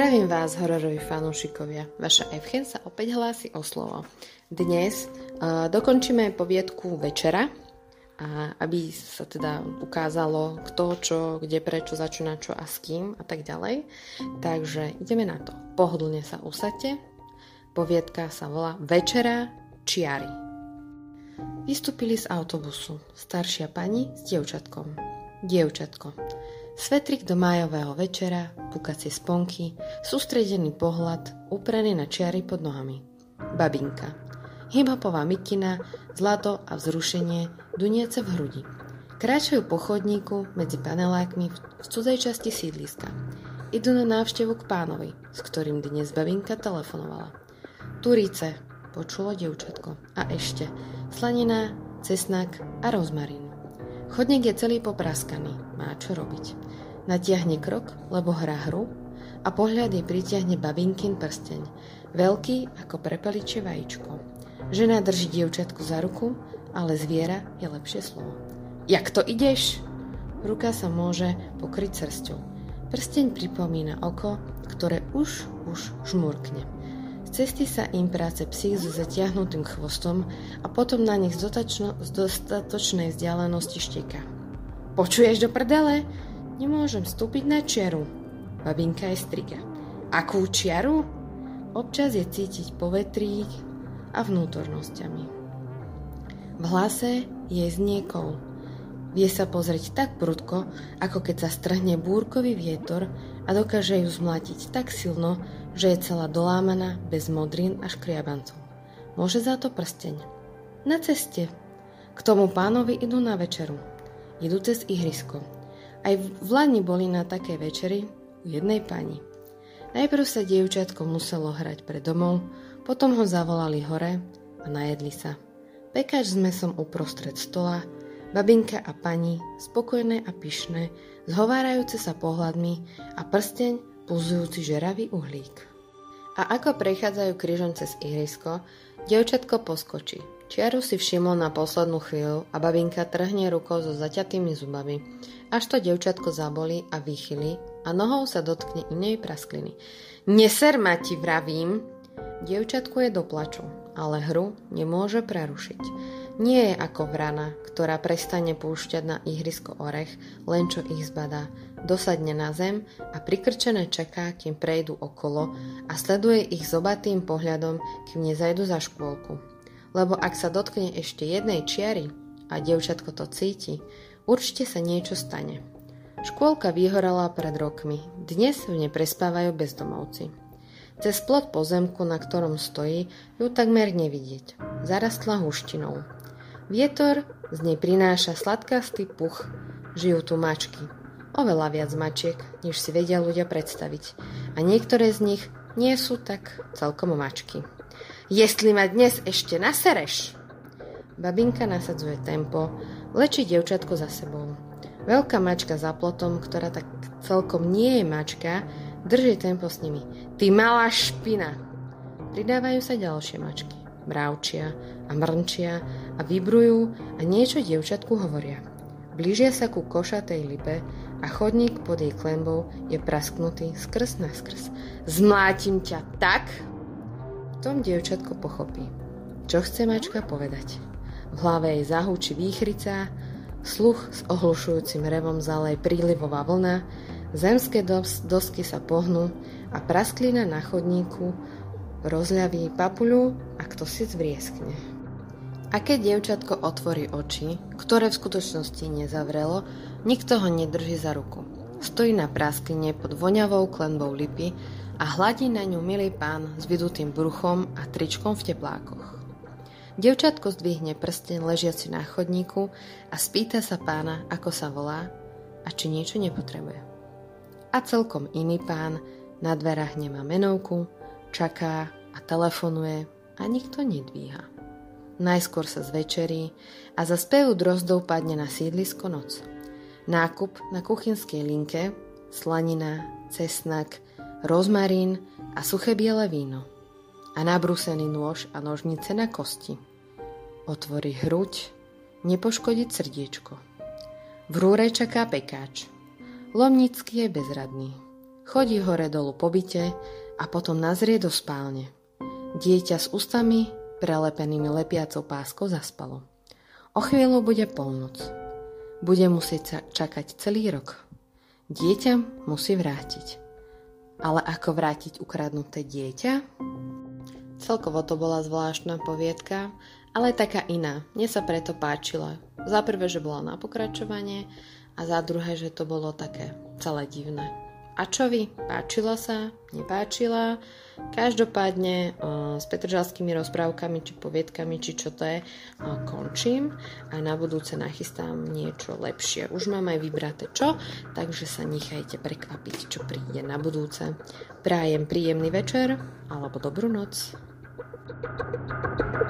Zdravím vás, hororoví fanúšikovia. Vaša Evchen sa opäť hlási o slovo. Dnes uh, dokončíme poviedku Večera, a aby sa teda ukázalo kto, čo, kde, prečo, začína čo a s kým a tak ďalej. Takže ideme na to. Pohodlne sa usadte. Poviedka sa volá Večera čiary. Vystúpili z autobusu staršia pani s dievčatkom. Dievčatko. Svetrik do májového večera, pukacie sponky, sústredený pohľad, uprený na čiary pod nohami. Babinka. Hiphopová mikina, zlato a vzrušenie, duniece v hrudi. Kráčajú po chodníku medzi panelákmi v cudzej časti sídliska. Idú na návštevu k pánovi, s ktorým dnes babinka telefonovala. Turíce, počulo dievčatko. A ešte, slanina, cesnak a rozmarín. Chodník je celý popraskaný, má čo robiť. Natiahne krok, lebo hrá hru a pohľad jej pritiahne babinkin prsteň, veľký ako prepeličie vajíčko. Žena drží dievčatku za ruku, ale zviera je lepšie slovo. Jak to ideš? Ruka sa môže pokryť srsťou. Prsteň pripomína oko, ktoré už, už žmurkne. Z cesty sa im práce psík so zatiahnutým chvostom a potom na nich z, dotačno, z dostatočnej vzdialenosti šteká. Počuješ do prdele? Nemôžem vstúpiť na čiaru. Babinka je striga. Akú čiaru? Občas je cítiť povetrík a vnútornosťami. V hlase je zniekol. Vie sa pozrieť tak prudko, ako keď sa strhne búrkový vietor a dokáže ju zmlatiť tak silno, že je celá dolámaná bez modrín a škriabancov. Môže za to prsteň. Na ceste. K tomu pánovi idú na večeru. Idú cez ihrisko. Aj v Lani boli na takej večeri u jednej pani. Najprv sa dievčatko muselo hrať pred domov, potom ho zavolali hore a najedli sa. Pekáč s mesom uprostred stola, babinka a pani, spokojné a pyšné, zhovárajúce sa pohľadmi a prsteň pulzujúci žeravý uhlík. A ako prechádzajú krížom cez ihrisko, dievčatko poskočí. Čiaru si všimol na poslednú chvíľu a babinka trhne rukou so zaťatými zubami, až to devčatko zaboli a vychyli a nohou sa dotkne inej praskliny. Neser ma ti vravím! Dievčatku je do plaču, ale hru nemôže prerušiť. Nie je ako vrana, ktorá prestane púšťať na ihrisko orech, len čo ich zbadá. Dosadne na zem a prikrčené čaká, kým prejdú okolo a sleduje ich zobatým pohľadom, kým nezajdu za škôlku lebo ak sa dotkne ešte jednej čiary a dievčatko to cíti, určite sa niečo stane. Škôlka vyhorala pred rokmi, dnes v nej prespávajú bezdomovci. Cez plot pozemku, na ktorom stojí, ju takmer nevidieť. Zarastla huštinou. Vietor z nej prináša sladkastý puch. Žijú tu mačky. Oveľa viac mačiek, než si vedia ľudia predstaviť. A niektoré z nich nie sú tak celkom mačky. Jestli ma dnes ešte nasereš. Babinka nasadzuje tempo, lečí devčatko za sebou. Veľká mačka za plotom, ktorá tak celkom nie je mačka, drží tempo s nimi. Ty malá špina! Pridávajú sa ďalšie mačky. Mravčia a mrnčia a vybrujú a niečo devčatku hovoria. Blížia sa ku košatej lipe a chodník pod jej klembou je prasknutý skrz na skrz. Zmlátim ťa tak, tom dievčatko pochopí, čo chce mačka povedať. V hlave jej zahúči výchrica, sluch s ohlušujúcim revom zalej prílivová vlna, zemské dos- dosky sa pohnú a prasklina na chodníku rozľaví papuľu a kto si zvrieskne. A keď dievčatko otvorí oči, ktoré v skutočnosti nezavrelo, nikto ho nedrží za ruku. Stojí na praskline pod voňavou klenbou lipy a hladí na ňu milý pán s vydutým bruchom a tričkom v teplákoch. Devčatko zdvihne prsten ležiaci na chodníku a spýta sa pána, ako sa volá a či niečo nepotrebuje. A celkom iný pán na dverách nemá menovku, čaká a telefonuje a nikto nedvíha. Najskôr sa zvečerí a za spevu drozdov padne na sídlisko noc. Nákup na kuchynskej linke, slanina, cesnak, rozmarín a suché biele víno a nabrúsený nôž a nožnice na kosti. Otvorí hruď, nepoškodiť srdiečko. V rúre čaká pekáč. Lomnický je bezradný. chodí hore dolu po byte a potom nazrie do spálne. Dieťa s ústami prelepenými lepiacou páskou zaspalo. O chvíľu bude polnoc. Bude musieť čakať celý rok. Dieťa musí vrátiť. Ale ako vrátiť ukradnuté dieťa? Celkovo to bola zvláštna poviedka, ale taká iná. Mne sa preto páčila. Za prvé, že bola na pokračovanie a za druhé, že to bolo také celé divné. A čo vy? Páčila sa? Nepáčila? Každopádne uh, s petržalskými rozprávkami či poviedkami, či čo to je, uh, končím a na budúce nachystám niečo lepšie. Už mám aj vybraté čo, takže sa nechajte prekvapiť, čo príde na budúce. Prajem príjemný večer alebo dobrú noc. thank you